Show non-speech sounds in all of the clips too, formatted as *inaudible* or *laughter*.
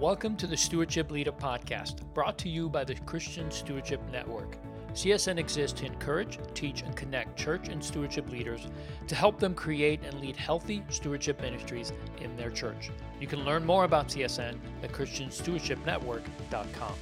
Welcome to the Stewardship Leader Podcast, brought to you by the Christian Stewardship Network. CSN exists to encourage, teach, and connect church and stewardship leaders to help them create and lead healthy stewardship ministries in their church. You can learn more about CSN at ChristianStewardshipNetwork.com.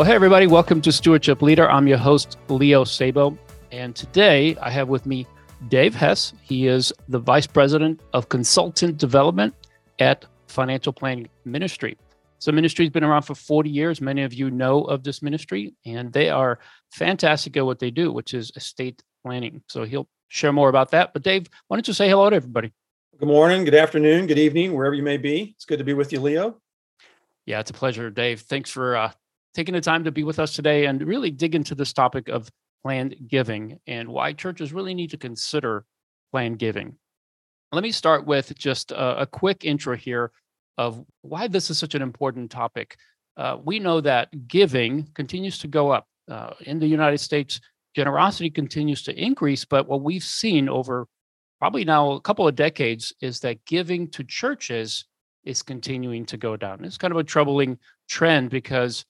Well, hey, everybody, welcome to Stewardship Leader. I'm your host, Leo Sabo. And today I have with me Dave Hess. He is the Vice President of Consultant Development at Financial Planning Ministry. So, ministry's been around for 40 years. Many of you know of this ministry, and they are fantastic at what they do, which is estate planning. So, he'll share more about that. But, Dave, why don't you say hello to everybody? Good morning, good afternoon, good evening, wherever you may be. It's good to be with you, Leo. Yeah, it's a pleasure, Dave. Thanks for uh, taking the time to be with us today and really dig into this topic of planned giving and why churches really need to consider planned giving. Let me start with just a, a quick intro here of why this is such an important topic. Uh, we know that giving continues to go up. Uh, in the United States, generosity continues to increase, but what we've seen over probably now a couple of decades is that giving to churches is continuing to go down. It's kind of a troubling trend because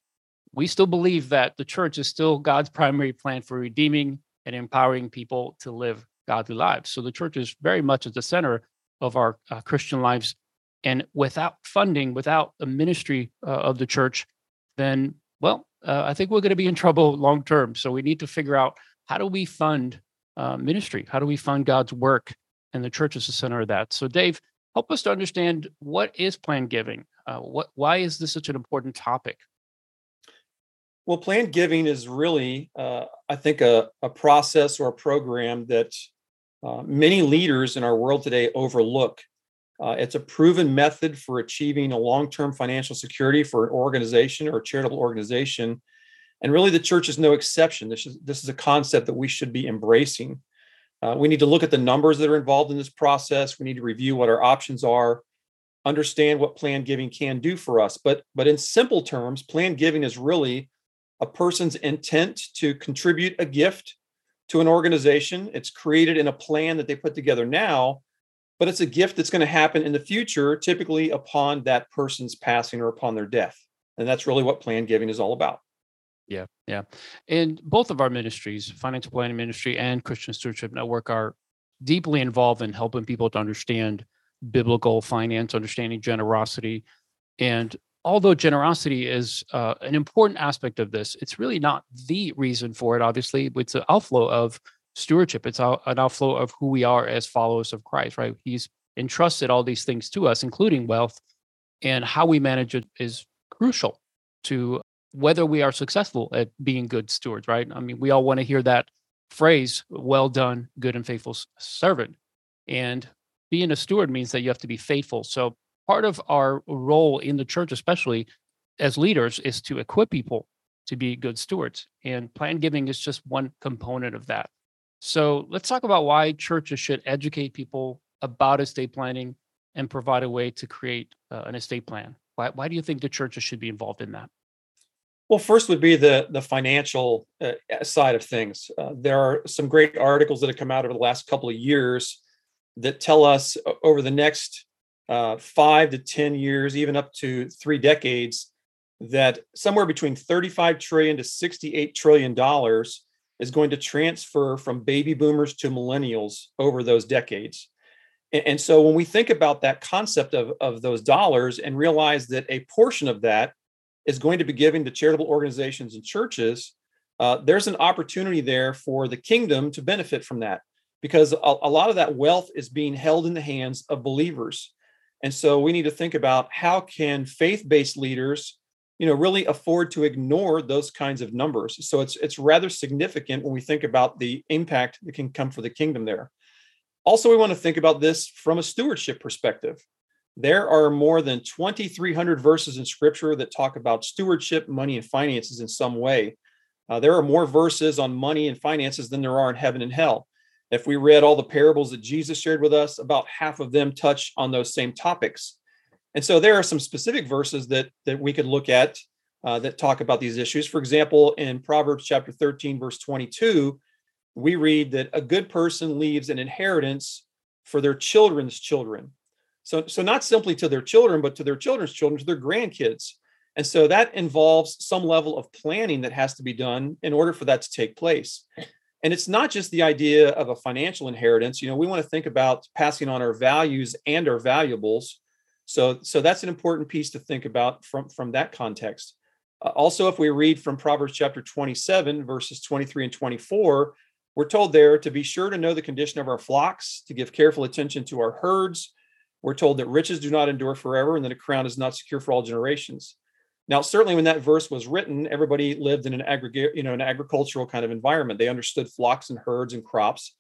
we still believe that the church is still God's primary plan for redeeming and empowering people to live godly lives. So the church is very much at the center of our uh, Christian lives. And without funding, without a ministry uh, of the church, then, well, uh, I think we're going to be in trouble long term. So we need to figure out how do we fund uh, ministry? How do we fund God's work? And the church is the center of that. So, Dave, help us to understand what is planned giving. Uh, what, why is this such an important topic? Well, planned giving is really, uh, I think, a, a process or a program that uh, many leaders in our world today overlook. Uh, it's a proven method for achieving a long term financial security for an organization or a charitable organization. And really, the church is no exception. This is, this is a concept that we should be embracing. Uh, we need to look at the numbers that are involved in this process. We need to review what our options are, understand what planned giving can do for us. But, but in simple terms, planned giving is really a person's intent to contribute a gift to an organization. It's created in a plan that they put together now, but it's a gift that's going to happen in the future, typically upon that person's passing or upon their death. And that's really what plan giving is all about. Yeah, yeah. And both of our ministries, Financial Planning Ministry and Christian Stewardship Network, are deeply involved in helping people to understand biblical finance, understanding generosity, and although generosity is uh, an important aspect of this, it's really not the reason for it. Obviously, it's an outflow of stewardship. It's an outflow of who we are as followers of Christ, right? He's entrusted all these things to us, including wealth, and how we manage it is crucial to whether we are successful at being good stewards, right? I mean, we all want to hear that phrase, well done, good and faithful servant. And being a steward means that you have to be faithful. So part of our role in the church, especially as leaders, is to equip people to be good stewards. And planned giving is just one component of that. So let's talk about why churches should educate people about estate planning and provide a way to create uh, an estate plan. Why, why do you think the churches should be involved in that? Well, first would be the the financial uh, side of things. Uh, there are some great articles that have come out over the last couple of years that tell us over the next uh, five to 10 years, even up to three decades, that somewhere between 35 trillion to 68 trillion dollars is going to transfer from baby boomers to millennials over those decades. And, and so when we think about that concept of, of those dollars and realize that a portion of that is going to be given to charitable organizations and churches, uh, there's an opportunity there for the kingdom to benefit from that because a, a lot of that wealth is being held in the hands of believers. And so we need to think about how can faith-based leaders, you know, really afford to ignore those kinds of numbers. So it's it's rather significant when we think about the impact that can come for the kingdom there. Also, we want to think about this from a stewardship perspective. There are more than 2,300 verses in scripture that talk about stewardship, money, and finances in some way. Uh, there are more verses on money and finances than there are in heaven and hell. If we read all the parables that Jesus shared with us, about half of them touch on those same topics. And so there are some specific verses that that we could look at uh, that talk about these issues. For example, in Proverbs chapter 13, verse 22, we read that a good person leaves an inheritance for their children's children. So, so not simply to their children, but to their children's children, to their grandkids. And so that involves some level of planning that has to be done in order for that to take place. And it's not just the idea of a financial inheritance. You know, we want to think about passing on our values and our valuables. So, so that's an important piece to think about from, from that context. Uh, also, if we read from Proverbs chapter 27, verses 23 and 24, we're told there to be sure to know the condition of our flocks, to give careful attention to our herds. We're told that riches do not endure forever and that a crown is not secure for all generations. Now, certainly when that verse was written, everybody lived in an aggregate, you know, an agricultural kind of environment. They understood flocks and herds and crops.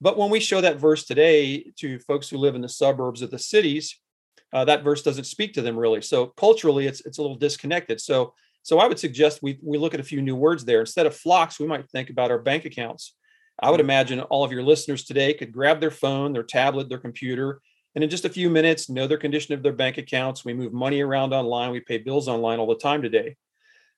But when we show that verse today to folks who live in the suburbs of the cities, uh, that verse doesn't speak to them really. So culturally, it's it's a little disconnected. So so I would suggest we we look at a few new words there. Instead of flocks, we might think about our bank accounts. I would imagine all of your listeners today could grab their phone, their tablet, their computer, and in just a few minutes know their condition of their bank accounts. We move money around online. We pay bills online all the time today.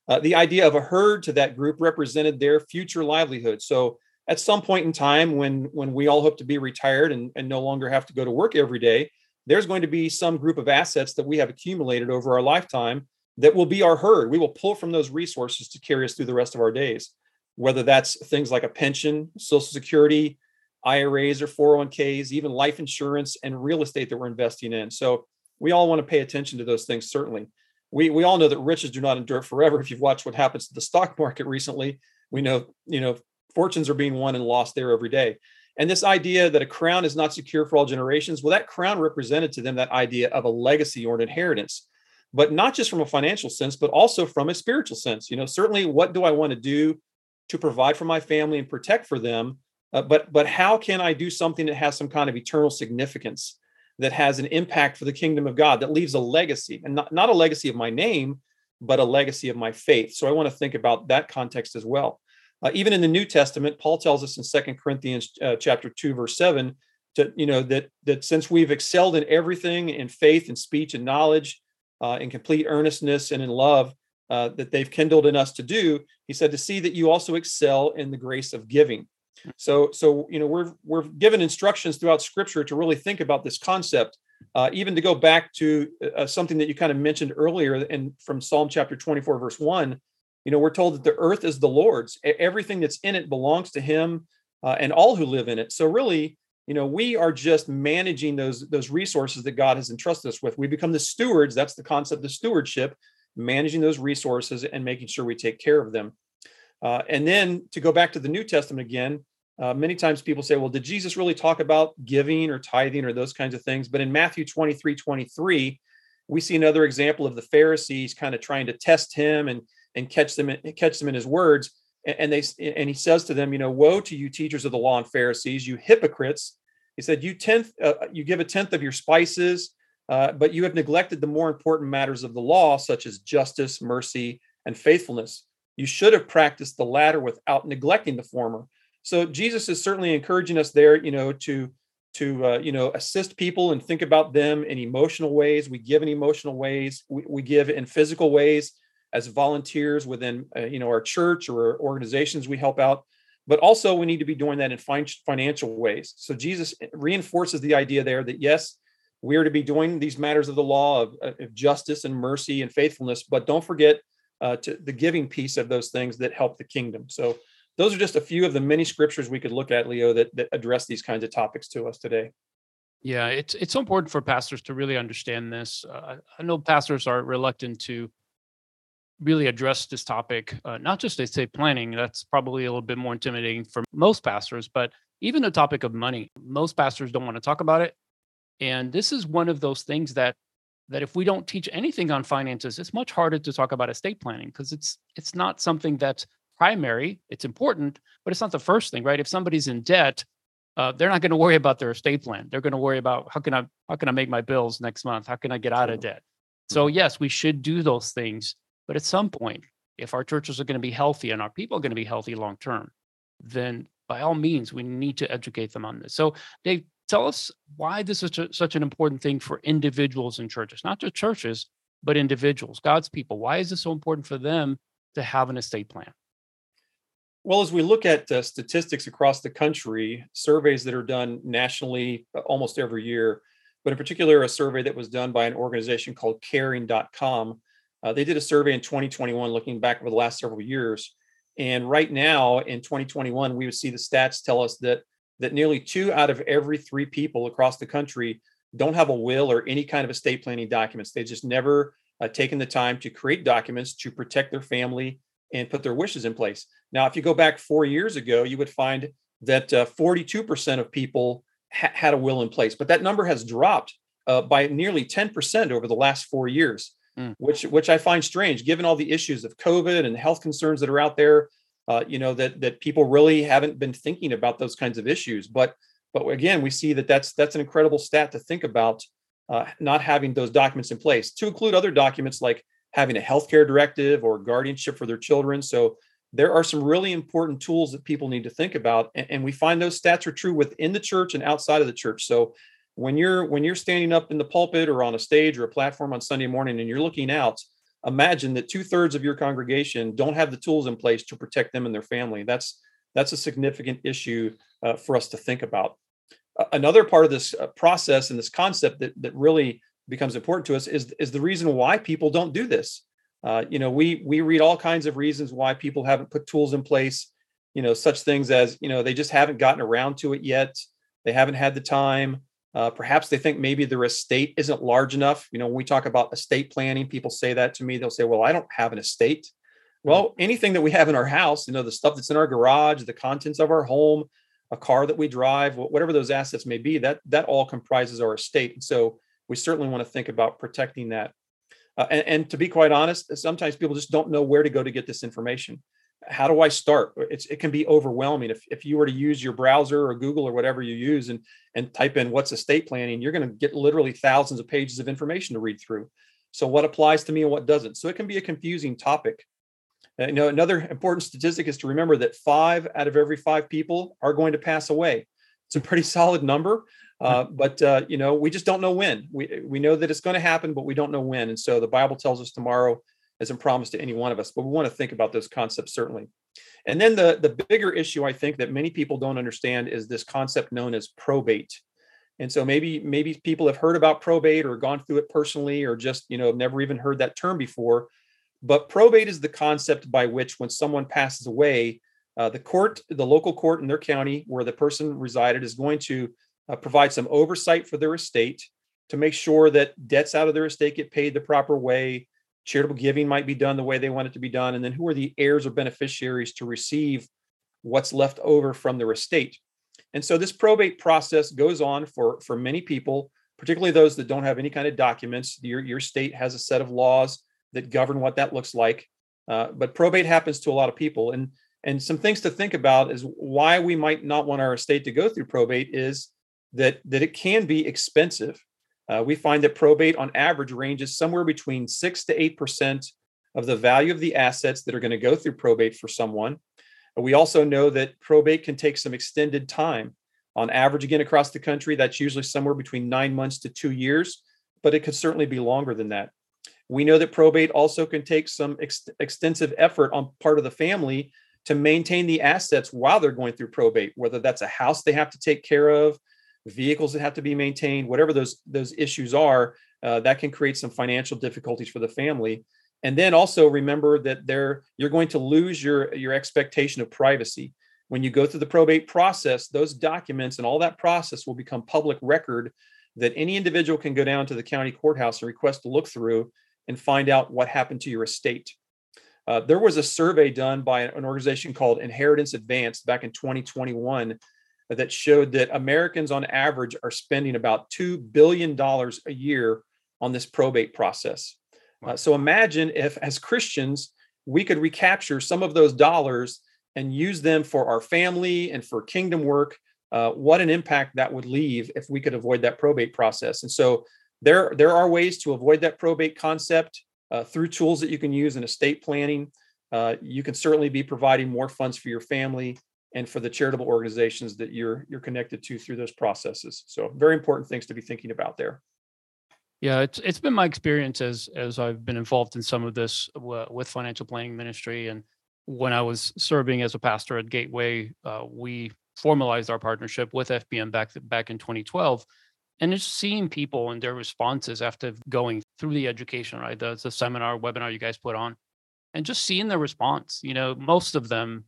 Uh, the idea of a herd to that group represented their future livelihood. So at some point in time, when when we all hope to be retired and, and no longer have to go to work every day, there's going to be some group of assets that we have accumulated over our lifetime that will be our herd. We will pull from those resources to carry us through the rest of our days, whether that's things like a pension, Social Security, IRAs or 401ks, even life insurance and real estate that we're investing in. So we all want to pay attention to those things, certainly. We, we all know that riches do not endure forever. If you've watched what happens to the stock market recently, we know, you know, fortunes are being won and lost there every day. And this idea that a crown is not secure for all generations, well, that crown represented to them that idea of a legacy or an inheritance, but not just from a financial sense, but also from a spiritual sense. You know, certainly what do I want to do to provide for my family and protect for them? Uh, but but how can I do something that has some kind of eternal significance, that has an impact for the kingdom of God, that leaves a legacy, and not, not a legacy of my name, but a legacy of my faith. So I want to think about that context as well. Uh, even in the New Testament, Paul tells us in Second Corinthians uh, chapter two, verse seven, to you know that that since we've excelled in everything in faith and speech and knowledge, uh, in complete earnestness and in love. Uh, that they've kindled in us to do, he said, to see that you also excel in the grace of giving. So, so you know, we're we're given instructions throughout Scripture to really think about this concept. Uh, even to go back to uh, something that you kind of mentioned earlier, and from Psalm chapter 24, verse one, you know, we're told that the earth is the Lord's. Everything that's in it belongs to Him, uh, and all who live in it. So, really, you know, we are just managing those those resources that God has entrusted us with. We become the stewards. That's the concept of stewardship, managing those resources and making sure we take care of them. Uh, and then to go back to the New Testament again, uh, many times people say, well, did Jesus really talk about giving or tithing or those kinds of things? But in Matthew 23 23, we see another example of the Pharisees kind of trying to test him and, and catch them catch them in his words. And they and he says to them, you know, woe to you teachers of the law and Pharisees, you hypocrites. He said, you tenth, uh, you give a tenth of your spices, uh, but you have neglected the more important matters of the law, such as justice, mercy, and faithfulness. You should have practiced the latter without neglecting the former. So Jesus is certainly encouraging us there, you know, to to uh, you know assist people and think about them in emotional ways. We give in emotional ways. We, we give in physical ways as volunteers within uh, you know our church or organizations we help out. But also we need to be doing that in fin- financial ways. So Jesus reinforces the idea there that yes, we are to be doing these matters of the law of, of justice and mercy and faithfulness, but don't forget uh, to the giving piece of those things that help the kingdom. So those are just a few of the many scriptures we could look at, Leo, that, that address these kinds of topics to us today. Yeah, it's it's so important for pastors to really understand this. Uh, I know pastors are reluctant to really address this topic, uh, not just estate planning. That's probably a little bit more intimidating for most pastors, but even the topic of money. Most pastors don't want to talk about it, and this is one of those things that that if we don't teach anything on finances, it's much harder to talk about estate planning because it's it's not something that's primary. It's important, but it's not the first thing, right? If somebody's in debt, uh, they're not going to worry about their estate plan. They're going to worry about how can I how can I make my bills next month? How can I get out of debt? So mm-hmm. yes, we should do those things, but at some point, if our churches are going to be healthy and our people are going to be healthy long term, then by all means, we need to educate them on this. So, Dave, tell us why this is such an important thing for individuals in churches, not just churches, but individuals, God's people. Why is this so important for them to have an estate plan? Well, as we look at uh, statistics across the country, surveys that are done nationally uh, almost every year, but in particular, a survey that was done by an organization called caring.com. Uh, they did a survey in 2021 looking back over the last several years. And right now in 2021, we would see the stats tell us that that nearly two out of every three people across the country don't have a will or any kind of estate planning documents. They just never uh, taken the time to create documents to protect their family and put their wishes in place. Now, if you go back four years ago, you would find that uh, 42% of people ha- had a will in place, but that number has dropped uh, by nearly 10% over the last four years, mm. which which I find strange, given all the issues of COVID and health concerns that are out there. Uh, you know that that people really haven't been thinking about those kinds of issues, but but again, we see that that's that's an incredible stat to think about uh, not having those documents in place to include other documents like having a healthcare directive or guardianship for their children. So there are some really important tools that people need to think about, and, and we find those stats are true within the church and outside of the church. So when you're when you're standing up in the pulpit or on a stage or a platform on Sunday morning and you're looking out, imagine that two thirds of your congregation don't have the tools in place to protect them and their family. That's that's a significant issue uh, for us to think about. Uh, another part of this uh, process and this concept that, that really becomes important to us is, is the reason why people don't do this. Uh, you know, we we read all kinds of reasons why people haven't put tools in place. You know, such things as you know they just haven't gotten around to it yet. They haven't had the time. Uh, perhaps they think maybe their estate isn't large enough. You know, when we talk about estate planning, people say that to me. They'll say, "Well, I don't have an estate." Well, anything that we have in our house, you know, the stuff that's in our garage, the contents of our home, a car that we drive, whatever those assets may be, that that all comprises our estate. And so we certainly want to think about protecting that. Uh, and, and, to be quite honest, sometimes people just don't know where to go to get this information. How do I start? It's, it can be overwhelming. If, if you were to use your browser or Google or whatever you use and, and type in what's estate planning, you're going to get literally thousands of pages of information to read through. So what applies to me and what doesn't? So it can be a confusing topic. Uh, you know, another important statistic is to remember that five out of every five people are going to pass away. It's a pretty *laughs* solid number, uh, but uh, you know, we just don't know when. We we know that it's going to happen, but we don't know when. And so the Bible tells us tomorrow isn't promised to any one of us, but we want to think about those concepts certainly. And then the the bigger issue I think that many people don't understand is this concept known as probate. And so maybe maybe people have heard about probate or gone through it personally, or just you know never even heard that term before. But probate is the concept by which, when someone passes away, uh, the court, the local court in their county where the person resided, is going to uh, provide some oversight for their estate to make sure that debts out of their estate get paid the proper way. Charitable giving might be done the way they want it to be done. And then who are the heirs or beneficiaries to receive what's left over from their estate? And so this probate process goes on for, for many people, particularly those that don't have any kind of documents. Your, your state has a set of laws that govern what that looks like. Uh, but probate happens to a lot of people, and and some things to think about is why we might not want our estate to go through probate is that that it can be expensive. Uh, we find that probate on average ranges somewhere between six to eight percent of the value of the assets that are going to go through probate for someone. We also know that probate can take some extended time. On average, again, across the country, that's usually somewhere between nine months to two years, but it could certainly be longer than that. We know that probate also can take some ex- extensive effort on part of the family to maintain the assets while they're going through probate, whether that's a house they have to take care of, vehicles that have to be maintained, whatever those those issues are, uh, that can create some financial difficulties for the family. And then also remember that there you're going to lose your your expectation of privacy when you go through the probate process. Those documents and all that process will become public record that any individual can go down to the county courthouse and request to look through and find out what happened to your estate. Uh, there was a survey done by an organization called Inheritance Advanced back in 2021 that showed that Americans on average are spending about $2 billion a year on this probate process. Uh, so imagine if, as Christians, we could recapture some of those dollars and use them for our family and for kingdom work. Uh, what an impact that would leave if we could avoid that probate process. And so there, there are ways to avoid that probate concept uh, through tools that you can use in estate planning. Uh, you can certainly be providing more funds for your family and for the charitable organizations that you're you're connected to through those processes. So very important things to be thinking about there. Yeah, it's it's been my experience as as I've been involved in some of this w- with financial planning ministry, and when I was serving as a pastor at Gateway, uh, we formalized our partnership with FPM back back in 2012, and just seeing people and their responses after going through the education, right, the, the seminar webinar you guys put on, and just seeing their response. You know, most of them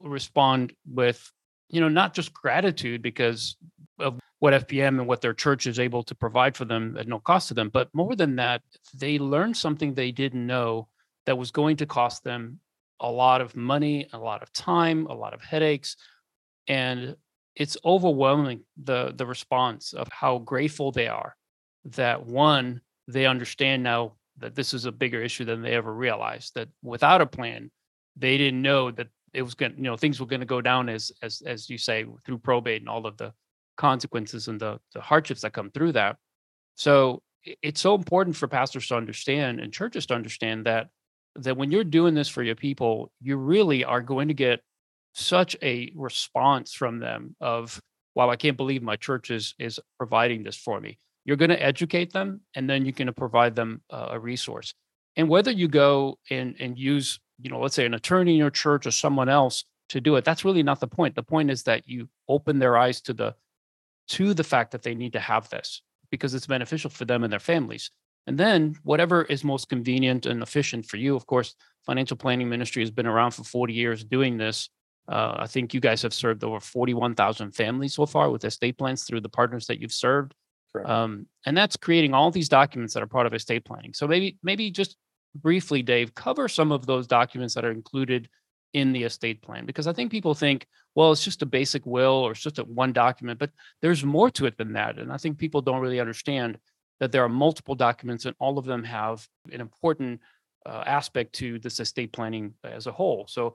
respond with, you know, not just gratitude because of what FPM and what their church is able to provide for them at no cost to them, but more than that, they learned something they didn't know that was going to cost them a lot of money, a lot of time, a lot of headaches, and it's overwhelming the the response of how grateful they are that one they understand now that this is a bigger issue than they ever realized that without a plan they didn't know that it was going you know, things were going to go down as, as, as you say, through probate and all of the consequences and the, the hardships that come through that. So it's so important for pastors to understand and churches to understand that, that when you're doing this for your people, you really are going to get such a response from them of, wow, I can't believe my church is, is providing this for me. You're going to educate them and then you're going to provide them a resource. And whether you go and, and use you know, let's say an attorney in your church or someone else to do it. That's really not the point. The point is that you open their eyes to the to the fact that they need to have this because it's beneficial for them and their families. And then whatever is most convenient and efficient for you. Of course, financial planning ministry has been around for 40 years doing this. Uh, I think you guys have served over 41,000 families so far with estate plans through the partners that you've served. Um, and that's creating all these documents that are part of estate planning. So maybe maybe just briefly, Dave, cover some of those documents that are included in the estate plan because I think people think, well, it's just a basic will or it's just a one document, but there's more to it than that. And I think people don't really understand that there are multiple documents and all of them have an important uh, aspect to this estate planning as a whole. So,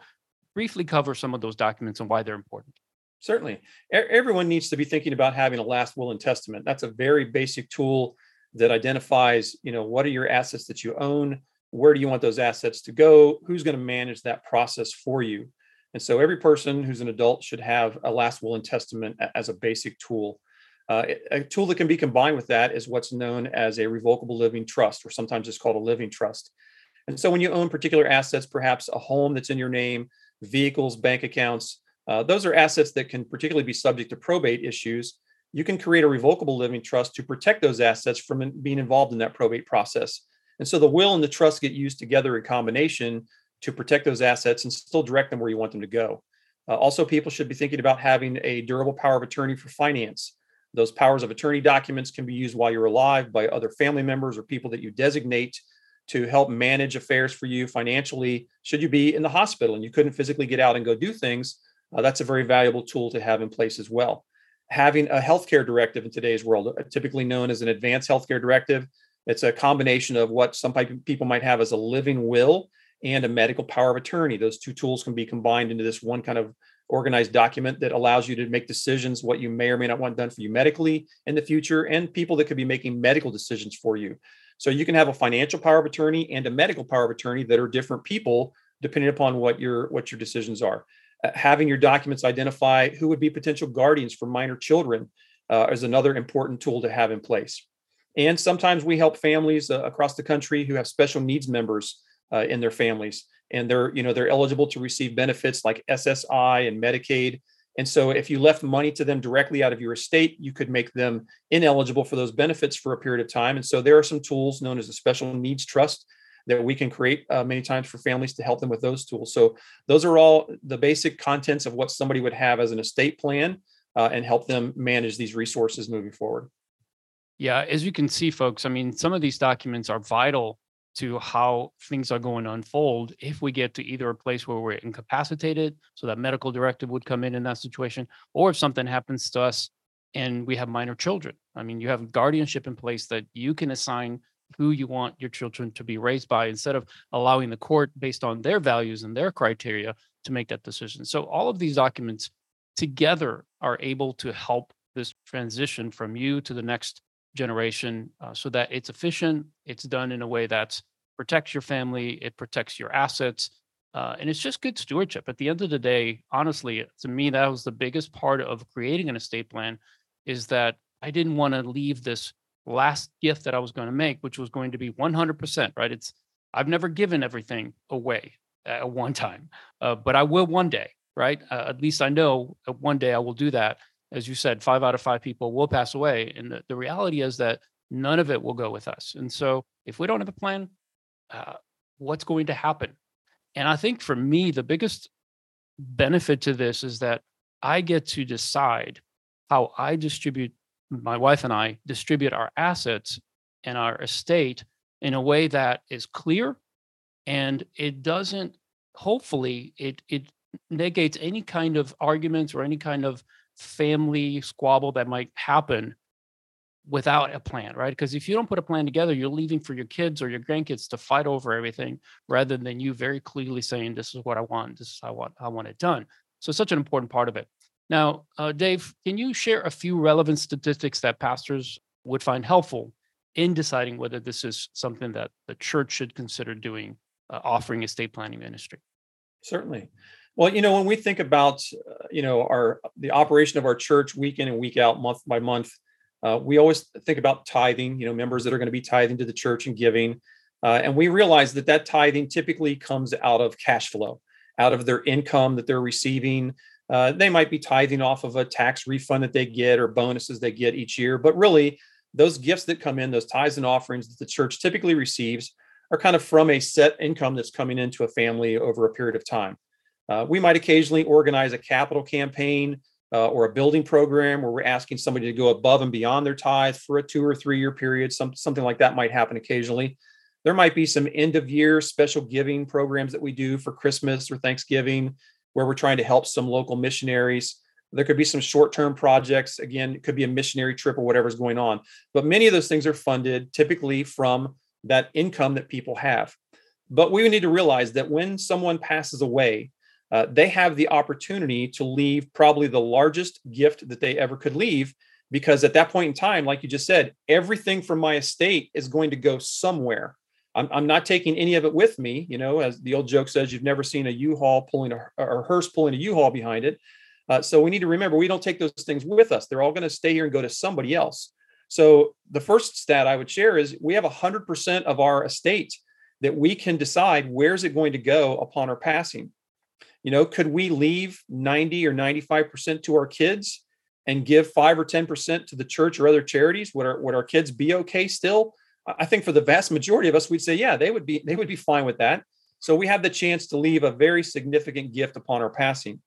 briefly cover some of those documents and why they're important. Certainly. Everyone needs to be thinking about having a last will and testament. That's a very basic tool that identifies, you know, what are your assets that you own? Where do you want those assets to go? Who's going to manage that process for you? And so every person who's an adult should have a last will and testament as a basic tool. Uh, a tool that can be combined with that is what's known as a revocable living trust or sometimes it's called a living trust. And so when you own particular assets perhaps a home that's in your name vehicles bank accounts uh, those are assets that can particularly be subject to probate issues. You can create a revocable living trust to protect those assets from being involved in that probate process and so the will and the trust get used together in combination to protect those assets and still direct them where you want them to go. Uh, also, people should be thinking about having a durable power of attorney for finance. Those powers of attorney documents can be used while you're alive by other family members or people that you designate to help manage affairs for you financially. Should you be in the hospital and you couldn't physically get out and go do things, uh, that's a very valuable tool to have in place as well. Having a healthcare directive in today's world, uh, typically known as an advanced healthcare directive, it's a combination of what some people might have as a living will and a medical power of attorney. Those two tools can be combined into this one kind of organized document that allows you to make decisions what you may or may not want done for you medically in the future and people that could be making medical decisions for you. So you can have a financial power of attorney and a medical power of attorney that are different people depending upon what your what your decisions are. Uh, having your documents identify who would be potential guardians for minor children uh, is another important tool to have in place. And sometimes we help families uh, across the country who have special needs members uh, in their families, and they're you know they're eligible to receive benefits like SSI and Medicaid. And so, if you left money to them directly out of your estate, you could make them ineligible for those benefits for a period of time. And so, there are some tools known as a special needs trust that we can create uh, many times for families to help them with those tools. So, those are all the basic contents of what somebody would have as an estate plan uh, and help them manage these resources moving forward. Yeah, as you can see, folks, I mean, some of these documents are vital to how things are going to unfold if we get to either a place where we're incapacitated, so that medical directive would come in in that situation, or if something happens to us and we have minor children. I mean, you have guardianship in place that you can assign who you want your children to be raised by instead of allowing the court based on their values and their criteria to make that decision. So all of these documents together are able to help this transition from you to the next generation uh, so that it's efficient, it's done in a way that protects your family, it protects your assets, Uh, and it's just good stewardship. At the end of the day, honestly, to me, that was the biggest part of creating an estate plan is that I didn't want to leave this last gift that I was going to make, which was going to be 100%, right? It's, I've never given everything away at one time, uh, but I will one day, right? Uh, at least I know one day I will do that. As you said, five out of five people will pass away. And the, the reality is that none of it will go with us. And so if we don't have a plan, uh, what's going to happen? And I think for me, the biggest benefit to this is that I get to decide how I distribute, my wife and I distribute our assets and our estate in a way that is clear and it doesn't, hopefully, it, it negates any kind of arguments or any kind of family squabble that might happen without a plan, right? Because if you don't put a plan together, you're leaving for your kids or your grandkids to fight over everything rather than you very clearly saying, This is what I want, this is how I want, I want it done. So, such an important part of it. Now, uh, Dave, can you share a few relevant statistics that pastors would find helpful in deciding whether this is something that the church should consider doing, uh, offering estate planning ministry? Certainly. Well, you know, when we think about, uh, you know, our the operation of our church week in and week out, month by month, uh, we always think about tithing, you know, members that are going to be tithing to the church and giving. Uh, and we realize that that tithing typically comes out of cash flow, out of their income that they're receiving. Uh, they might be tithing off of a tax refund that they get or bonuses they get each year. But really, those gifts that come in, those tithes and offerings that the church typically receives, are kind of from a set income that's coming into a family over a period of time. Uh, we might occasionally organize a capital campaign uh, or a building program where we're asking somebody to go above and beyond their tithe for a two or three year period. Some, something like that might happen occasionally. There might be some end of year special giving programs that we do for Christmas or Thanksgiving where we're trying to help some local missionaries. There could be some short term projects. Again, it could be a missionary trip or whatever's going on. But many of those things are funded typically from that income that people have. But we need to realize that when someone passes away, uh, they have the opportunity to leave probably the largest gift that they ever could leave because at that point in time like you just said everything from my estate is going to go somewhere. I'm, I'm not taking any of it with me you know as the old joke says you've never seen a u-haul pulling a or hearse pulling a u-haul behind it. Uh, so we need to remember we don't take those things with us. They're all going to stay here and go to somebody else. So the first stat i would share is we have 100% of our estate that we can decide where's it going to go upon our passing you know, could we leave 90 or 95% to our kids and give five or 10% to the church or other charities? Would our, would our kids be okay still? I think for the vast majority of us, we'd say, yeah, they would be, they would be fine with that. So we have the chance to leave a very significant gift upon our passing.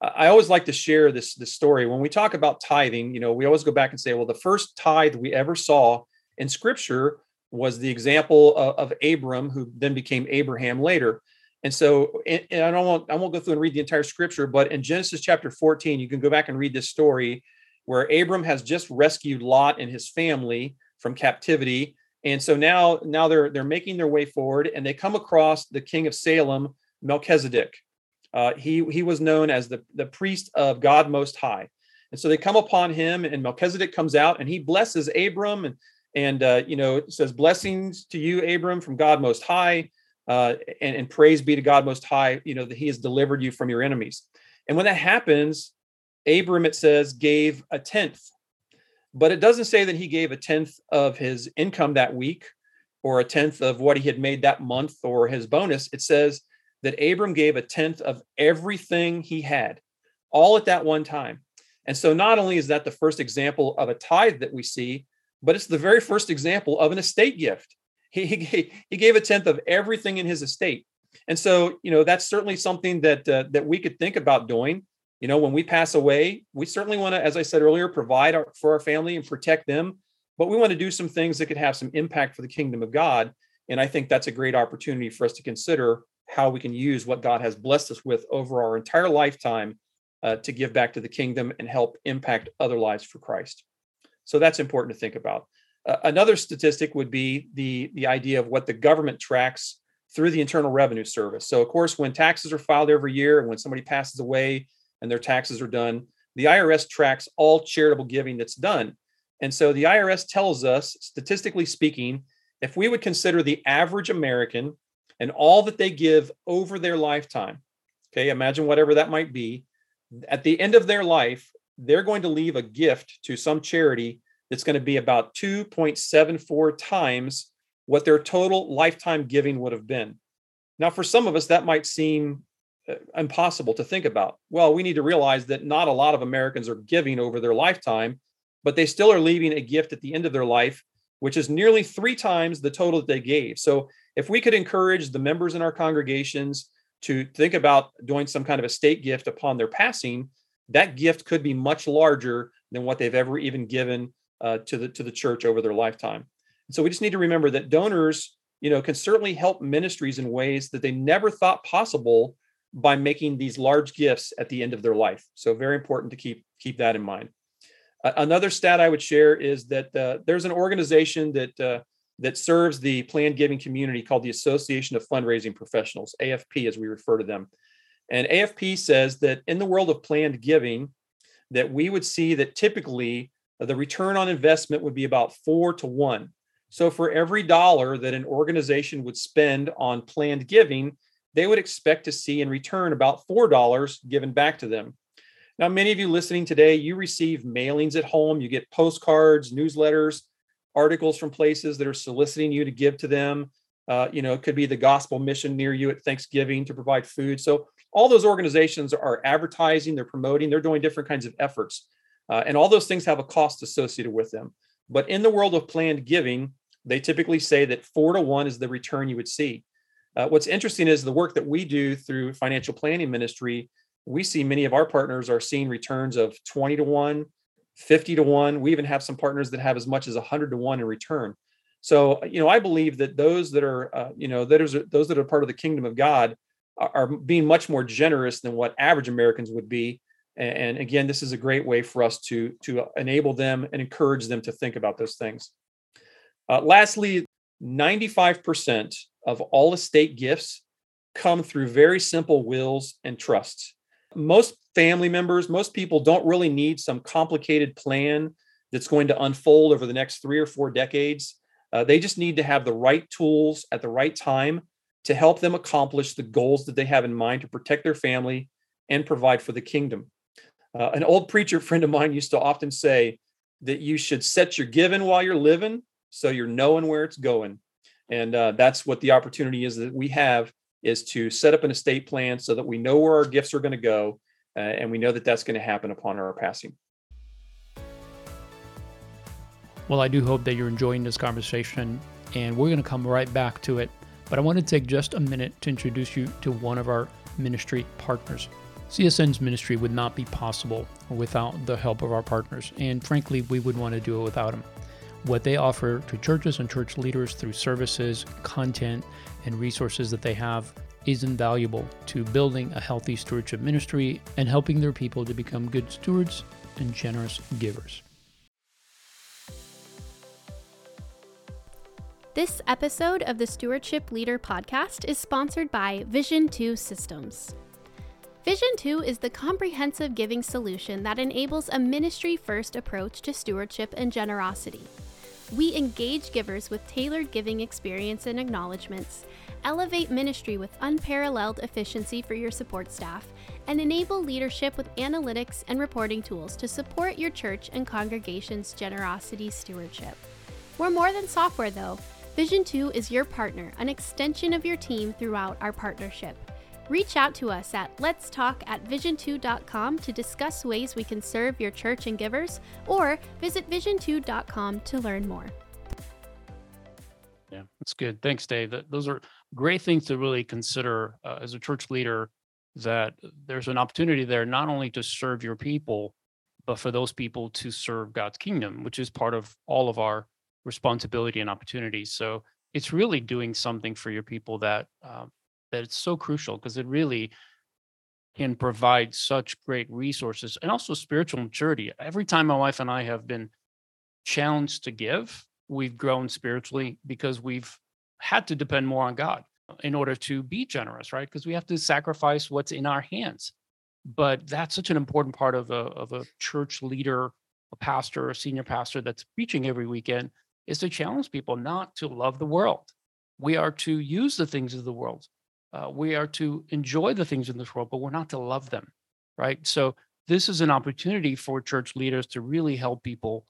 I always like to share this, this story. When we talk about tithing, you know, we always go back and say, well, the first tithe we ever saw in scripture was the example of, of Abram, who then became Abraham later. And so, and I don't want, I won't go through and read the entire scripture, but in Genesis chapter 14, you can go back and read this story where Abram has just rescued Lot and his family from captivity. And so now, now they're they're making their way forward, and they come across the king of Salem, Melchizedek. Uh, he he was known as the the priest of God Most High, and so they come upon him, and Melchizedek comes out, and he blesses Abram, and and uh, you know says blessings to you, Abram, from God Most High uh, and, and praise be to God Most High, you know, that He has delivered you from your enemies. And when that happens, Abram, it says, gave a tenth. But it doesn't say that he gave a tenth of his income that week or a tenth of what he had made that month or his bonus. It says that Abram gave a tenth of everything he had, all at that one time. And so not only is that the first example of a tithe that we see, but it's the very first example of an estate gift he, he, gave a tenth of everything in his estate. And so, you know, that's certainly something that uh, that we could think about doing. You know, when we pass away, we certainly want to, as I said earlier, provide our, for our family and protect them. But we want to do some things that could have some impact for the kingdom of God. And I think that's a great opportunity for us to consider how we can use what God has blessed us with over our entire lifetime uh, to give back to the kingdom and help impact other lives for Christ. So that's important to think about. Uh, another statistic would be the, the idea of what the government tracks through the Internal Revenue Service. So, of course, when taxes are filed every year and when somebody passes away and their taxes are done, the IRS tracks all charitable giving that's done. And so the IRS tells us, statistically speaking, if we would consider the average American and all that they give over their lifetime, okay, imagine whatever that might be, at the end of their life, they're going to leave a gift to some charity that's going to be about 2.74 times what their total lifetime giving would have been. Now, for some of us, that might seem uh, impossible to think about. Well, we need to realize that not a lot of Americans are giving over their lifetime, but they still are leaving a gift at the end of their life, which is nearly three times the total that they gave. So, if we could encourage the members in our congregations to think about doing some kind of estate gift upon their passing, that gift could be much larger than what they've ever even given uh, to the to the church over their lifetime. so we just need to remember that donors, you know, can certainly help ministries in ways that they never thought possible by making these large gifts at the end of their life. So very important to keep keep that in mind. Uh, another stat I would share is that uh, there's an organization that uh, that serves the planned giving community called the Association of Fundraising Professionals, AFP as we refer to them. And AFP says that in the world of planned giving, that we would see that typically the return on investment would be about four to one. So for every dollar that an organization would spend on planned giving, they would expect to see in return about $4 given back to them. Now, many of you listening today, you receive mailings at home, you get postcards, newsletters, articles from places that are soliciting you to give to them. Uh, you know, it could be the gospel mission near you at Thanksgiving to provide food. So all those organizations are advertising, they're promoting, they're doing different kinds of efforts. Uh, and all those things have a cost associated with them. But in the world of planned giving, they typically say that four to one is the return you would see. Uh, what's interesting is the work that we do through financial planning ministry, we see many of our partners are seeing returns of 20 to 1, 50 to 1. We even have some partners that have as much as 100 to 1 in return. So, you know, I believe that those that are, uh, you know, that is those that are part of the kingdom of God are, are being much more generous than what average Americans would be and again this is a great way for us to to enable them and encourage them to think about those things. Uh, lastly 95% of all estate gifts come through very simple wills and trusts. Most family members most people don't really need some complicated plan that's going to unfold over the next three or four decades. Uh, they just need to have the right tools at the right time to help them accomplish the goals that they have in mind to protect their family and provide for the kingdom uh, an old preacher friend of mine used to often say that you should set your giving while you're living so you're knowing where it's going. And uh, that's what the opportunity is that we have is to set up an estate plan so that we know where our gifts are going to go uh, and we know that that's going to happen upon our passing. Well, I do hope that you're enjoying this conversation and we're going to come right back to it. But I want to take just a minute to introduce you to one of our ministry partners. CSN's ministry would not be possible without the help of our partners, and frankly, we would want to do it without them. What they offer to churches and church leaders through services, content, and resources that they have is invaluable to building a healthy stewardship ministry and helping their people to become good stewards and generous givers. This episode of the Stewardship Leader podcast is sponsored by Vision 2 Systems. Vision 2 is the comprehensive giving solution that enables a ministry first approach to stewardship and generosity. We engage givers with tailored giving experience and acknowledgments, elevate ministry with unparalleled efficiency for your support staff, and enable leadership with analytics and reporting tools to support your church and congregation's generosity stewardship. We're more than software, though. Vision 2 is your partner, an extension of your team throughout our partnership. Reach out to us at let's talk at vision2.com to discuss ways we can serve your church and givers, or visit vision2.com to learn more. Yeah, that's good. Thanks, Dave. Those are great things to really consider uh, as a church leader. That there's an opportunity there not only to serve your people, but for those people to serve God's kingdom, which is part of all of our responsibility and opportunities. So it's really doing something for your people that um, that it's so crucial because it really can provide such great resources and also spiritual maturity. Every time my wife and I have been challenged to give, we've grown spiritually because we've had to depend more on God in order to be generous, right? Because we have to sacrifice what's in our hands. But that's such an important part of a of a church leader, a pastor, a senior pastor that's preaching every weekend is to challenge people not to love the world, we are to use the things of the world. Uh, we are to enjoy the things in this world, but we're not to love them, right? So this is an opportunity for church leaders to really help people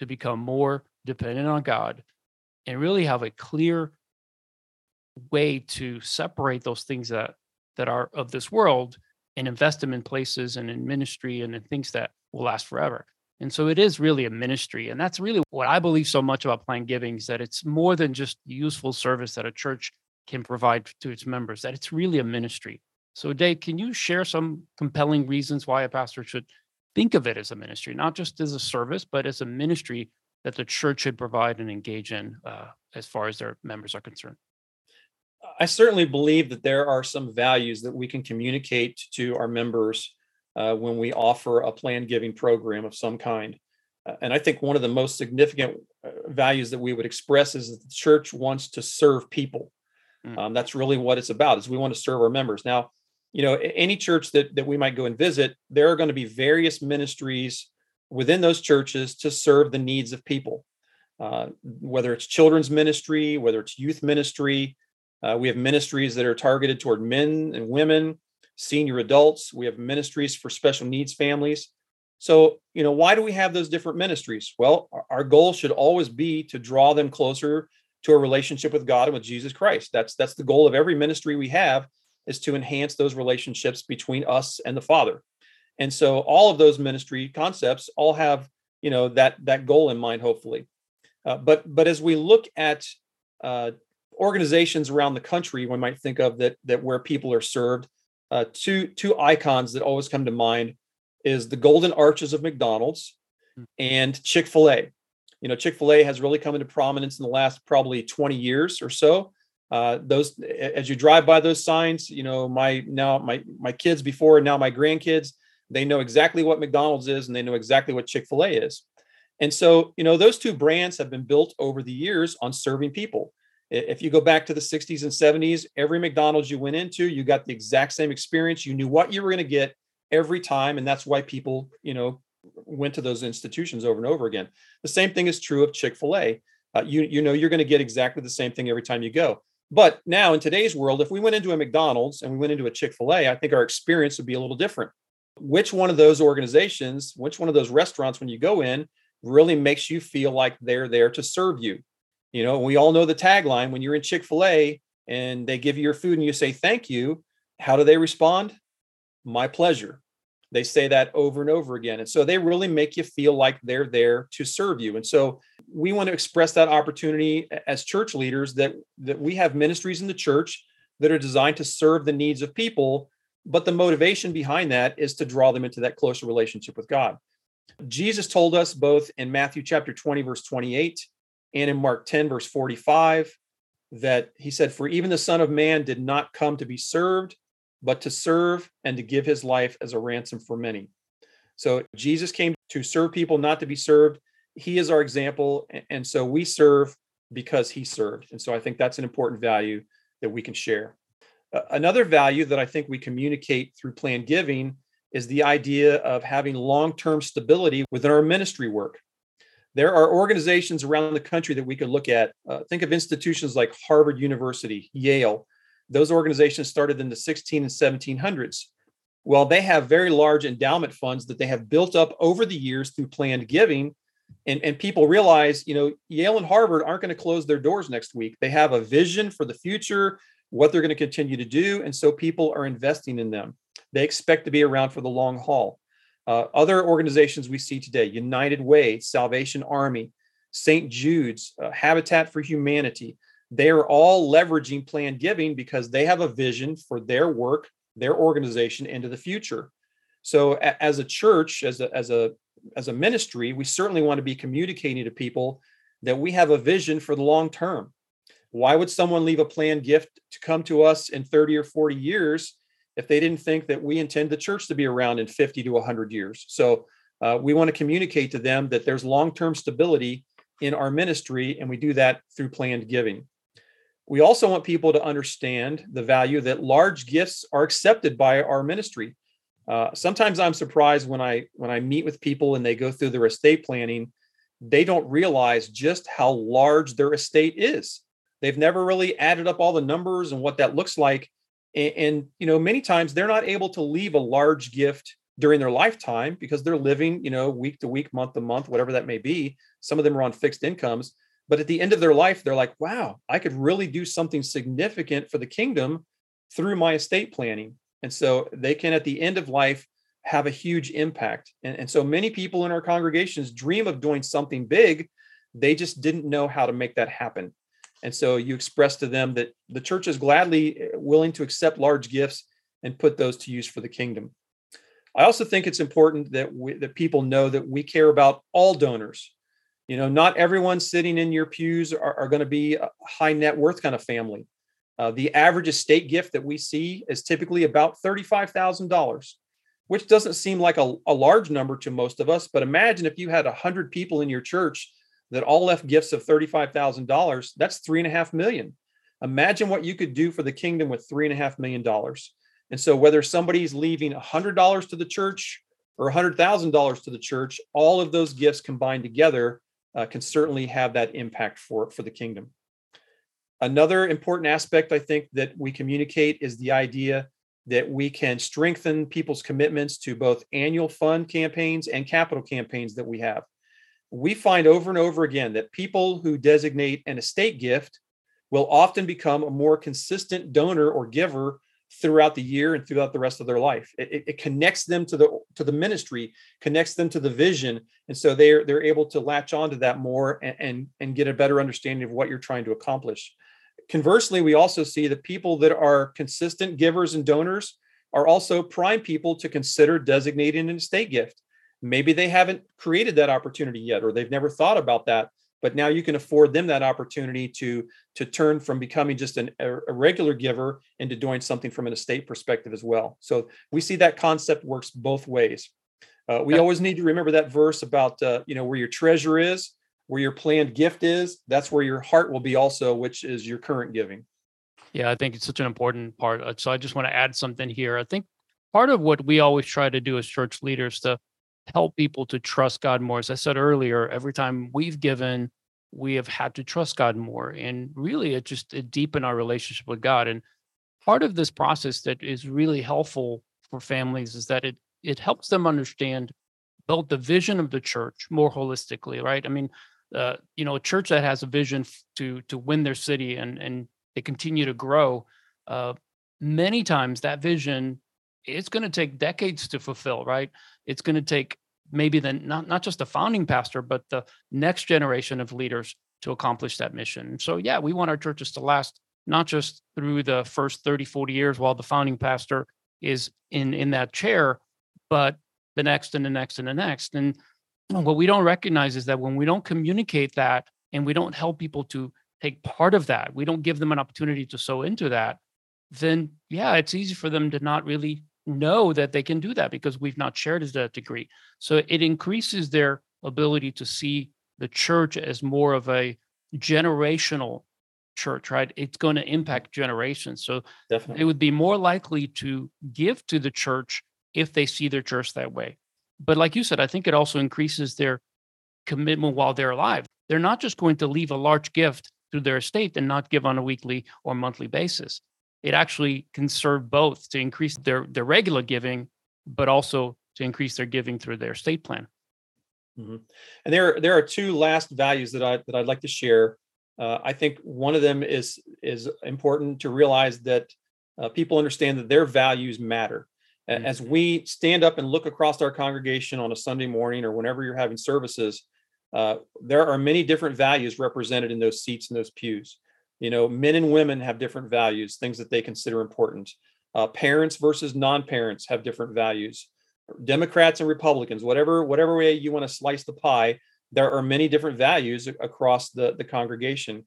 to become more dependent on God and really have a clear way to separate those things that that are of this world and invest them in places and in ministry and in things that will last forever. And so it is really a ministry. And that's really what I believe so much about planned giving is that it's more than just useful service that a church can provide to its members, that it's really a ministry. So, Dave, can you share some compelling reasons why a pastor should think of it as a ministry, not just as a service, but as a ministry that the church should provide and engage in uh, as far as their members are concerned? I certainly believe that there are some values that we can communicate to our members uh, when we offer a planned giving program of some kind. Uh, and I think one of the most significant uh, values that we would express is that the church wants to serve people. Mm. Um, that's really what it's about is we want to serve our members. Now, you know, any church that, that we might go and visit, there are going to be various ministries within those churches to serve the needs of people. Uh, whether it's children's ministry, whether it's youth ministry, uh, we have ministries that are targeted toward men and women, senior adults. We have ministries for special needs families. So, you know, why do we have those different ministries? Well, our goal should always be to draw them closer to a relationship with God and with Jesus Christ. That's that's the goal of every ministry we have is to enhance those relationships between us and the Father. And so all of those ministry concepts all have, you know, that that goal in mind hopefully. Uh, but but as we look at uh, organizations around the country we might think of that that where people are served uh, two two icons that always come to mind is the golden arches of mcdonald's hmm. and chick-fil-a you know chick-fil-a has really come into prominence in the last probably 20 years or so uh, those as you drive by those signs you know my now my my kids before and now my grandkids they know exactly what mcdonald's is and they know exactly what chick-fil-a is and so you know those two brands have been built over the years on serving people if you go back to the 60s and 70s, every McDonald's you went into, you got the exact same experience. You knew what you were going to get every time. And that's why people, you know, went to those institutions over and over again. The same thing is true of Chick fil A. Uh, you, you know, you're going to get exactly the same thing every time you go. But now in today's world, if we went into a McDonald's and we went into a Chick fil A, I think our experience would be a little different. Which one of those organizations, which one of those restaurants, when you go in, really makes you feel like they're there to serve you? You know, we all know the tagline when you're in Chick fil A and they give you your food and you say thank you, how do they respond? My pleasure. They say that over and over again. And so they really make you feel like they're there to serve you. And so we want to express that opportunity as church leaders that, that we have ministries in the church that are designed to serve the needs of people. But the motivation behind that is to draw them into that closer relationship with God. Jesus told us both in Matthew chapter 20, verse 28, and in Mark 10, verse 45, that he said, For even the Son of Man did not come to be served, but to serve and to give his life as a ransom for many. So Jesus came to serve people, not to be served. He is our example. And so we serve because he served. And so I think that's an important value that we can share. Another value that I think we communicate through planned giving is the idea of having long term stability within our ministry work there are organizations around the country that we could look at. Uh, think of institutions like Harvard University, Yale. Those organizations started in the 16 and 1700s. Well, they have very large endowment funds that they have built up over the years through planned giving. And, and people realize, you know, Yale and Harvard aren't going to close their doors next week. They have a vision for the future, what they're going to continue to do. And so people are investing in them. They expect to be around for the long haul. Uh, other organizations we see today United Way, Salvation Army, St. Jude's, uh, Habitat for Humanity they are all leveraging planned giving because they have a vision for their work, their organization into the future. So, as a church, as a, as a as a ministry, we certainly want to be communicating to people that we have a vision for the long term. Why would someone leave a planned gift to come to us in 30 or 40 years if they didn't think that we intend the church to be around in 50 to 100 years. So uh, we want to communicate to them that there's long term stability in our ministry, and we do that through planned giving. We also want people to understand the value that large gifts are accepted by our ministry. Uh, sometimes I'm surprised when I when I meet with people and they go through their estate planning, they don't realize just how large their estate is. They've never really added up all the numbers and what that looks like. And, and, you know, many times they're not able to leave a large gift during their lifetime because they're living, you know, week to week, month to month, whatever that may be. Some of them are on fixed incomes. But at the end of their life, they're like, wow, I could really do something significant for the kingdom through my estate planning. And so they can, at the end of life, have a huge impact. And, and so many people in our congregations dream of doing something big. They just didn't know how to make that happen. And so you express to them that the church is gladly eh, willing to accept large gifts and put those to use for the kingdom. I also think it's important that we, that people know that we care about all donors. You know, not everyone sitting in your pews are, are going to be a high net worth kind of family. Uh, the average estate gift that we see is typically about $35,000, which doesn't seem like a, a large number to most of us. But imagine if you had 100 people in your church that all left gifts of $35,000, that's three and a half million. Imagine what you could do for the kingdom with three and a half million dollars. And so, whether somebody's leaving $100 to the church or $100,000 to the church, all of those gifts combined together uh, can certainly have that impact for, for the kingdom. Another important aspect I think that we communicate is the idea that we can strengthen people's commitments to both annual fund campaigns and capital campaigns that we have we find over and over again that people who designate an estate gift will often become a more consistent donor or giver throughout the year and throughout the rest of their life. It, it, connects them to the to the ministry, connects them to the vision, and so they're they're able to latch onto that more and, and and get a better understanding of what you're trying to accomplish. Conversely, we also see that people that are consistent givers and donors are also prime people to consider designating an estate gift maybe they haven't created that opportunity yet or they've never thought about that but now you can afford them that opportunity to to turn from becoming just an, a, regular giver into doing something from an estate perspective as well. So we see that concept works both ways. Uh, we always need to remember that verse about uh, you know where your treasure is where your planned gift is that's where your heart will be also which is your current giving. Yeah i think it's such an important part. Uh, so i just want to add something here. I think part of what we always try to do as church leaders to help people to trust God more. As I said earlier, every time we've given, we have had to trust God more. And really it just it deepened our relationship with God. And part of this process that is really helpful for families is that it it helps them understand both the vision of the church more holistically, right? I mean, uh, you know, a church that has a vision to to win their city and and they continue to grow. Uh, many times that vision it's going to take decades to fulfill, right? It's going to take maybe the not not just the founding pastor, but the next generation of leaders to accomplish that mission. So yeah, we want our churches to last not just through the first 30, 40 years while the founding pastor is in in that chair, but the next and the next and the next. And what we don't recognize is that when we don't communicate that and we don't help people to take part of that, we don't give them an opportunity to sow into that, then yeah, it's easy for them to not really know that they can do that because we've not shared to that degree. So it increases their ability to see the church as more of a generational church, right? It's going to mm-hmm. impact generations. So Definitely. they would be more likely to give to the church if they see their church that way. But like you said, I think it also increases their commitment while they're alive. They're not just going to leave a large gift to their estate and not give on a weekly or monthly basis it actually can serve both to increase their their regular giving, but also to increase their giving through their estate plan. Mm-hmm. And there there are two last values that I that I'd like to share. Uh, I think one of them is is important to realize that uh, people understand that their values matter. Mm-hmm. As we stand up and look across our congregation on a Sunday morning or whenever you're having services, uh, there are many different values represented in those seats and those pews you know men and women have different values things that they consider important. Uh, parents versus non-parents have different values. Democrats and republicans whatever whatever way you want to slice the pie there are many different values across the, the congregation.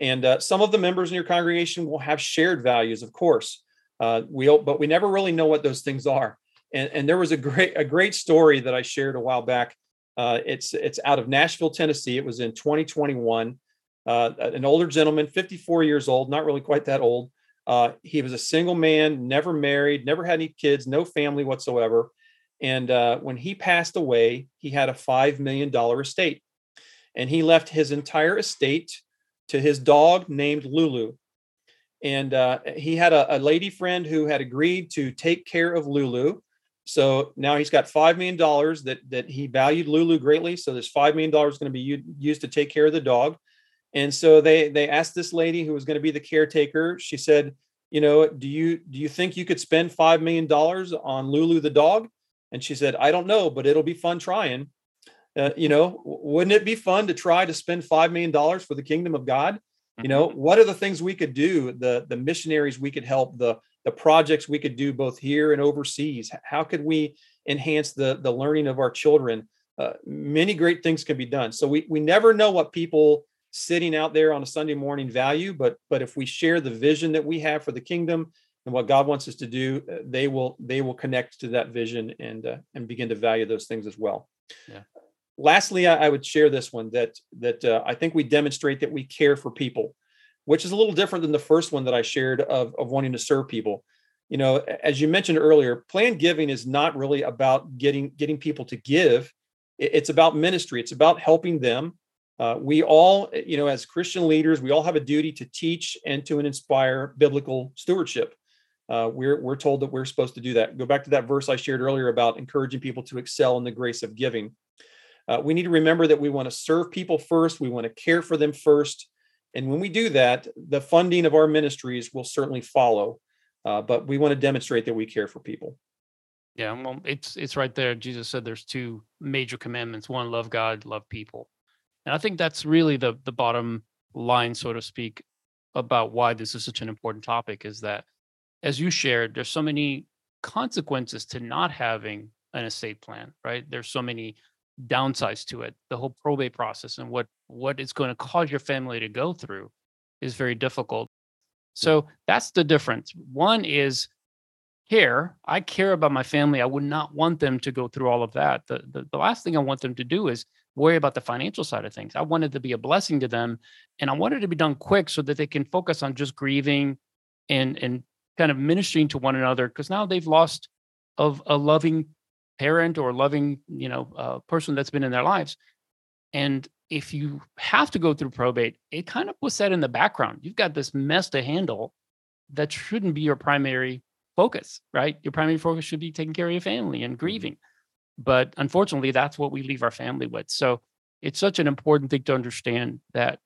And uh, some of the members in your congregation will have shared values of course. Uh, we but we never really know what those things are. And, and there was a great a great story that i shared a while back. Uh, it's it's out of nashville tennessee. It was in 2021 uh, an older gentleman, 54 years old, not really quite that old. Uh, he was a single man, never married, never had any kids, no family whatsoever. And uh, when he passed away, he had a $5 million estate. And he left his entire estate to his dog named Lulu. And uh, he had a, a lady friend who had agreed to take care of Lulu. So now he's got $5 million that, that he valued Lulu greatly. So this $5 million is going to be used to take care of the dog. And so they, they asked this lady who was going to be the caretaker, she said, you know, do you, do you think you could spend $5 million on Lulu the dog? And she said, I don't know, but it'll be fun trying. Uh, you know, wouldn't it be fun to try to spend $5 million for the kingdom of God? You know, Mm-hmm. what are the things we could do, the, the missionaries we could help, the, the projects we could do both here and overseas? How could we enhance the, the learning of our children? Uh, many great things can be done. So we, we never know what people sitting out there on a Sunday morning value, but, but if we share the vision that we have for the kingdom and what God wants us to do, uh, they will, they will connect to that vision and, uh, and begin to value those things as well. Yeah. Lastly, I, I would share this one that, that uh, I think we demonstrate that we care for people, which is a little different than the first one that I shared of, of wanting to serve people. You know, as you mentioned earlier, planned giving is not really about getting, getting people to give. It's about ministry. It's about helping them. Uh, we all, you know, as Christian leaders, we all have a duty to teach and to inspire biblical stewardship. Uh, we're we're told that we're supposed to do that. Go back to that verse I shared earlier about encouraging people to excel in the grace of giving. Uh, we need to remember that we want to serve people first. We want to care for them first, and when we do that, the funding of our ministries will certainly follow. Uh, but we want to demonstrate that we care for people. Yeah, well, it's it's right there. Jesus said there's two major commandments: one, love God, love people. And I think that's really the the bottom line, so to speak, about why this is such an important topic. Is that, as you shared, there's so many consequences to not having an estate plan, right? There's so many downsides to it. The whole probate process and what what it's going to cause your family to go through is very difficult. So that's the difference. One is care. I care about my family. I would not want them to go through all of that. The, the the last thing I want them to do is worry about the financial side of things. I wanted to be a blessing to them and I wanted it to be done quick so that they can focus on just grieving and and kind of ministering to one another because now they've lost of a loving parent or loving, you know, uh, person that's been in their lives. And if you have to go through probate, it kind of puts that in the background. You've got this mess to handle that shouldn't be your primary focus, right? Your primary focus should be taking care of your family and grieving. But unfortunately, that's what we leave our family with. So it's such an important thing to understand that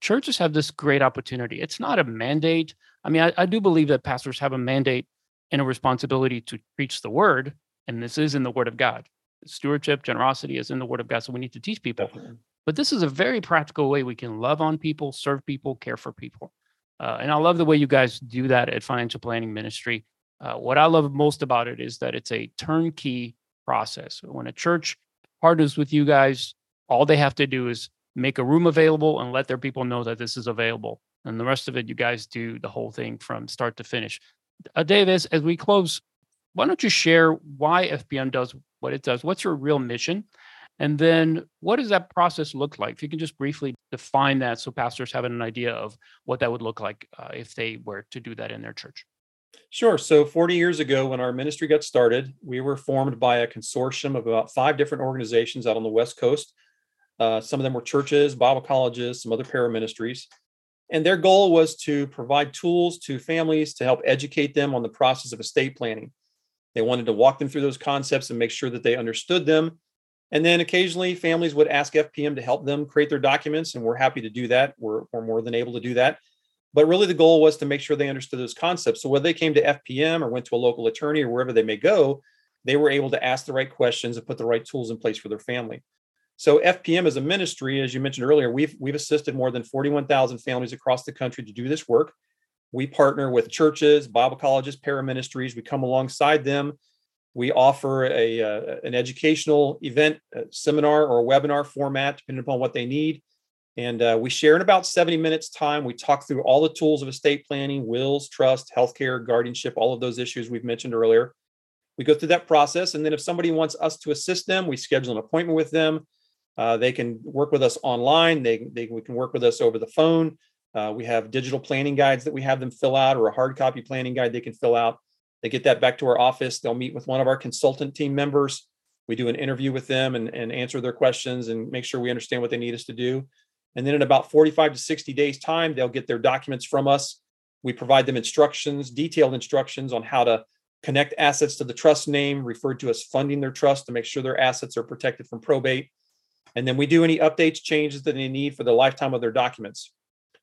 churches have this great opportunity. It's not a mandate. I mean, I, I do believe that pastors have a mandate and a responsibility to preach the word, and this is in the word of God. Stewardship, generosity is in the word of God. So we need to teach people. Definitely. But this is a very practical way we can love on people, serve people, care for people. Uh, and I love the way you guys do that at Financial Planning Ministry. Uh, what I love most about it is that it's a turnkey process. When a church partners with you guys, all they have to do is make a room available and let their people know that this is available. And the rest of it, you guys do the whole thing from start to finish. Uh, Davis, as we close, why don't you share why FPM does what it does? What's your real mission? And then what does that process look like? If you can just briefly define that so pastors have an idea of what that would look like uh, if they were to do that in their church. Sure. So 40 years ago, when our ministry got started, we were formed by a consortium of about five different organizations out on the West Coast. Uh, some of them were churches, Bible colleges, some other paraministries. And their goal was to provide tools to families to help educate them on the process of estate planning. They wanted to walk them through those concepts and make sure that they understood them. And then occasionally families would ask FPM to help them create their documents, and we're happy to do that. We're, we're more than able to do that. But really, the goal was to make sure they understood those concepts. So whether they came to FPM or went to a local attorney or wherever they may go, they were able to ask the right questions and put the right tools in place for their family. So FPM as a ministry, as you mentioned earlier, we've we've assisted more than 41,000 families across the country to do this work. We partner with churches, Bible colleges, paraministries. We come alongside them. We offer a uh, an educational event, a seminar, or a webinar format, depending upon what they need. And uh, we share in about 70 minutes time. We talk through all the tools of estate planning, wills, trust, healthcare, guardianship, all of those issues we've mentioned earlier. We go through that process. And then if somebody wants us to assist them, we schedule an appointment with them. Uh, they can work with us online. They, they we can work with us over the phone. Uh, we have digital planning guides that we have them fill out, or a hard copy planning guide they can fill out. They get that back to our office. They'll meet with one of our consultant team members. We do an interview with them and, and answer their questions and make sure we understand what they need us to do. And then in about 45 to 60 days' time, they'll get their documents from us. We provide them instructions, detailed instructions on how to connect assets to the trust name, referred to as funding their trust to make sure their assets are protected from probate. And then we do any updates, changes that they need for the lifetime of their documents.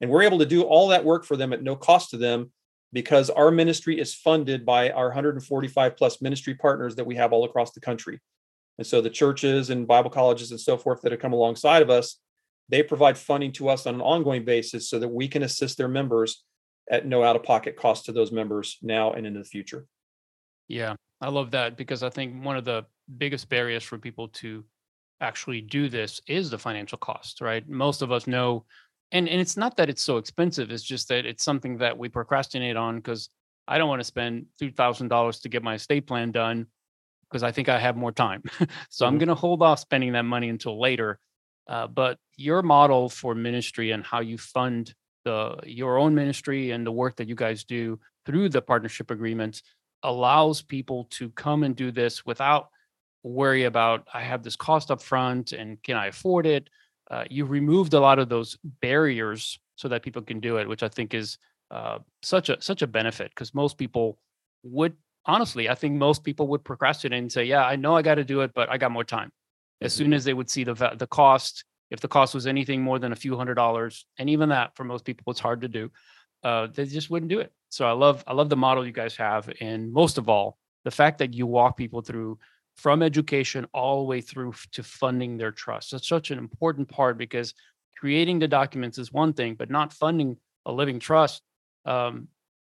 And we're able to do all that work for them at no cost to them because our ministry is funded by our 145 plus ministry partners that we have all across the country. And so the churches and Bible colleges and so forth that have come alongside of us, they provide funding to us on an ongoing basis so that we can assist their members at no out of pocket cost to those members now and into the future. Yeah, I love that because I think one of the biggest barriers for people to actually do this is the financial cost, right? Most of us know and and it's not that it's so expensive, it's just that it's something that we procrastinate on because I don't want to spend $2,000 to get my estate plan done because I think I have more time. *laughs* so mm-hmm. I'm going to hold off spending that money until later. Uh, but your model for ministry and how you fund the your own ministry and the work that you guys do through the partnership agreements allows people to come and do this without worry about I have this cost up front and can I afford it? Uh, you removed a lot of those barriers so that people can do it, which I think is uh, such a such a benefit because most people would honestly, I think most people would procrastinate and say, "Yeah, I know I got to do it, but I got more time." As soon as they would see the the cost, if the cost was anything more than a few hundred dollars, and even that for most people it's hard to do, uh, they just wouldn't do it. So I love I love the model you guys have, and most of all, the fact that you walk people through from education all the way through to funding their trust. That's such an important part because creating the documents is one thing, but not funding a living trust, um,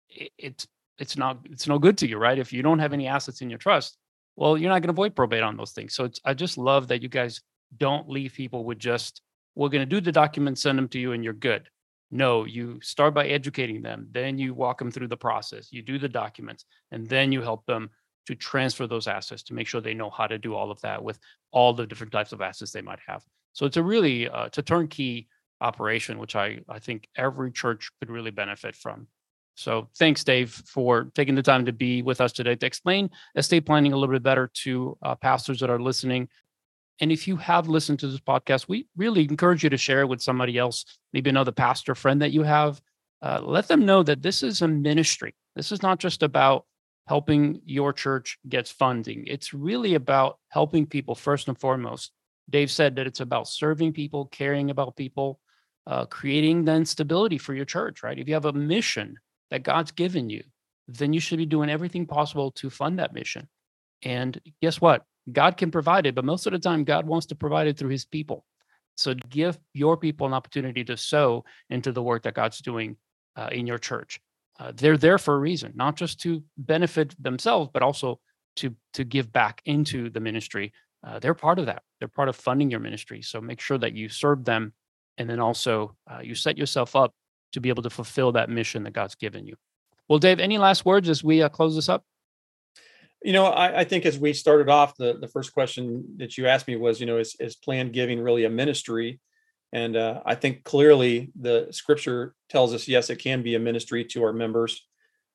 it, it's it's not it's no good to you, right? If you don't have any assets in your trust, well, you're not going to avoid probate on those things. So I just love that you guys don't leave people with just we're going to do the documents, send them to you, and you're good. No, you start by educating them, then you walk them through the process, you do the documents, and then you help them to transfer those assets to make sure they know how to do all of that with all the different types of assets they might have. So it's a really uh, it's a turnkey operation, which I I think every church could really benefit from. So thanks, Dave, for taking the time to be with us today to explain estate planning a little bit better to uh, pastors that are listening. And if you have listened to this podcast, we really encourage you to share it with somebody else, maybe another pastor friend that you have. Uh, let them know that this is a ministry. This is not just about helping your church gets funding. It's really about helping people first and foremost. Dave said that it's about serving people, caring about people, uh, creating then stability for your church, right? If you have a mission that God's given you, then you should be doing everything possible to fund that mission. And guess what? God can provide it, but most of the time, God wants to provide it through his people. So give your people an opportunity to sow into the work that God's doing uh, in your church uh, they're there for a reason, not just to benefit themselves, but also to to give back into the ministry. Uh, they're part of that. They're part of funding your ministry. So make sure that you serve them, and then also uh, you set yourself up to be able to fulfill that mission that God's given you. Well, Dave, any last words as we uh, close this up? You know, I, I, think as we started off, the the first question that you asked me was, you know, is is planned giving really a ministry? And uh, I think clearly the scripture tells us, yes, it can be a ministry to our members.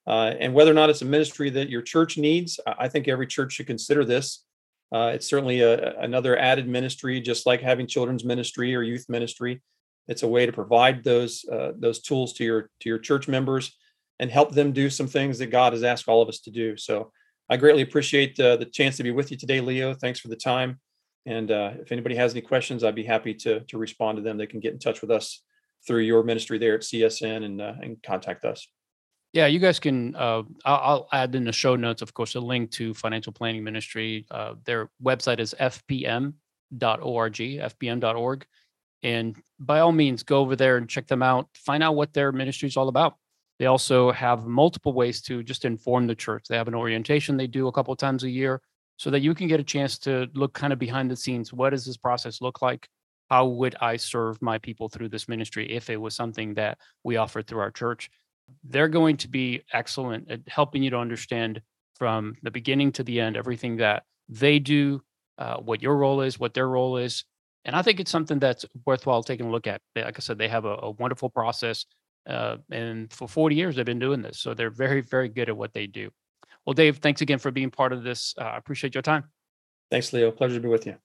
Uh, and whether or not it's a ministry that your church needs, I think every church should consider this. Uh, it's certainly a, another added ministry, just like having children's ministry or youth ministry. It's a way to provide those uh, those tools to your to your church members and help them do some things that God has asked all of us to do. So I greatly appreciate uh, the chance to be with you today, Leo. Thanks for the time. And uh, if anybody has any questions, I'd be happy to to respond to them. They can get in touch with us through your ministry there at CSN and uh, and contact us. Yeah, you guys can. Uh, I'll, add in the show notes, of course, a link to Financial Planning Ministry. Uh, their website is fpm.org, fpm.org, and by all means, go over there and check them out. Find out what their ministry is all about. They also have multiple ways to just inform the church. They have an orientation they do a couple times a year so that you can get a chance to look kind of behind the scenes. What does this process look like? How would I serve my people through this ministry if it was something that we offered through our church? They're going to be excellent at helping you to understand from the beginning to the end everything that they do, uh, what your role is, what their role is. And I think it's something that's worthwhile taking a look at. Like I said, they have a, a wonderful process. Uh, and for 40 years, they've been doing this. So they're very, very good at what they do. Well, Dave, thanks again for being part of this. Uh, I appreciate your time. Thanks, Leo. Pleasure to be with you.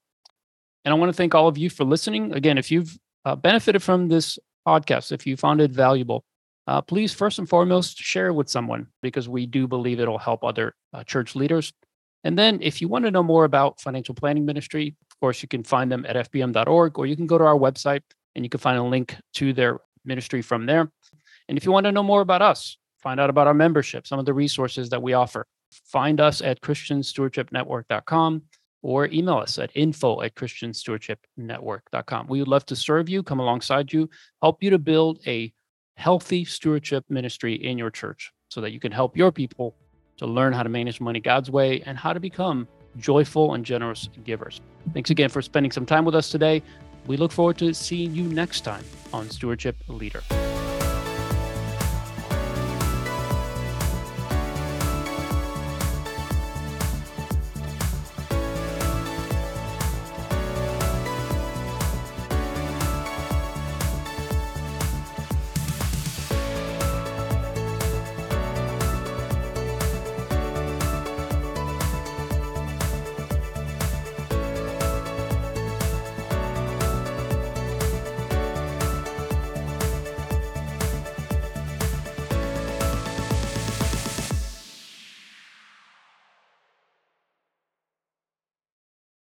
And I want to thank all of you for listening. Again, if you've uh, benefited from this podcast, if you found it valuable, uh, please first and foremost share it with someone because we do believe it'll help other uh, church leaders. And then, if you want to know more about financial planning ministry, of course, you can find them at fpm.org or you can go to our website and you can find a link to their ministry from there. And if you want to know more about us, find out about our membership, some of the resources that we offer, find us at christianstewardshipnetwork.com or email us at info at christianstewardshipnetwork.com. We would love to serve you, come alongside you, help you to build a healthy stewardship ministry in your church so that you can help your people to learn how to manage money God's way and how to become joyful and generous givers. Thanks again for spending some time with us today. We look forward to seeing you next time on Stewardship Leader.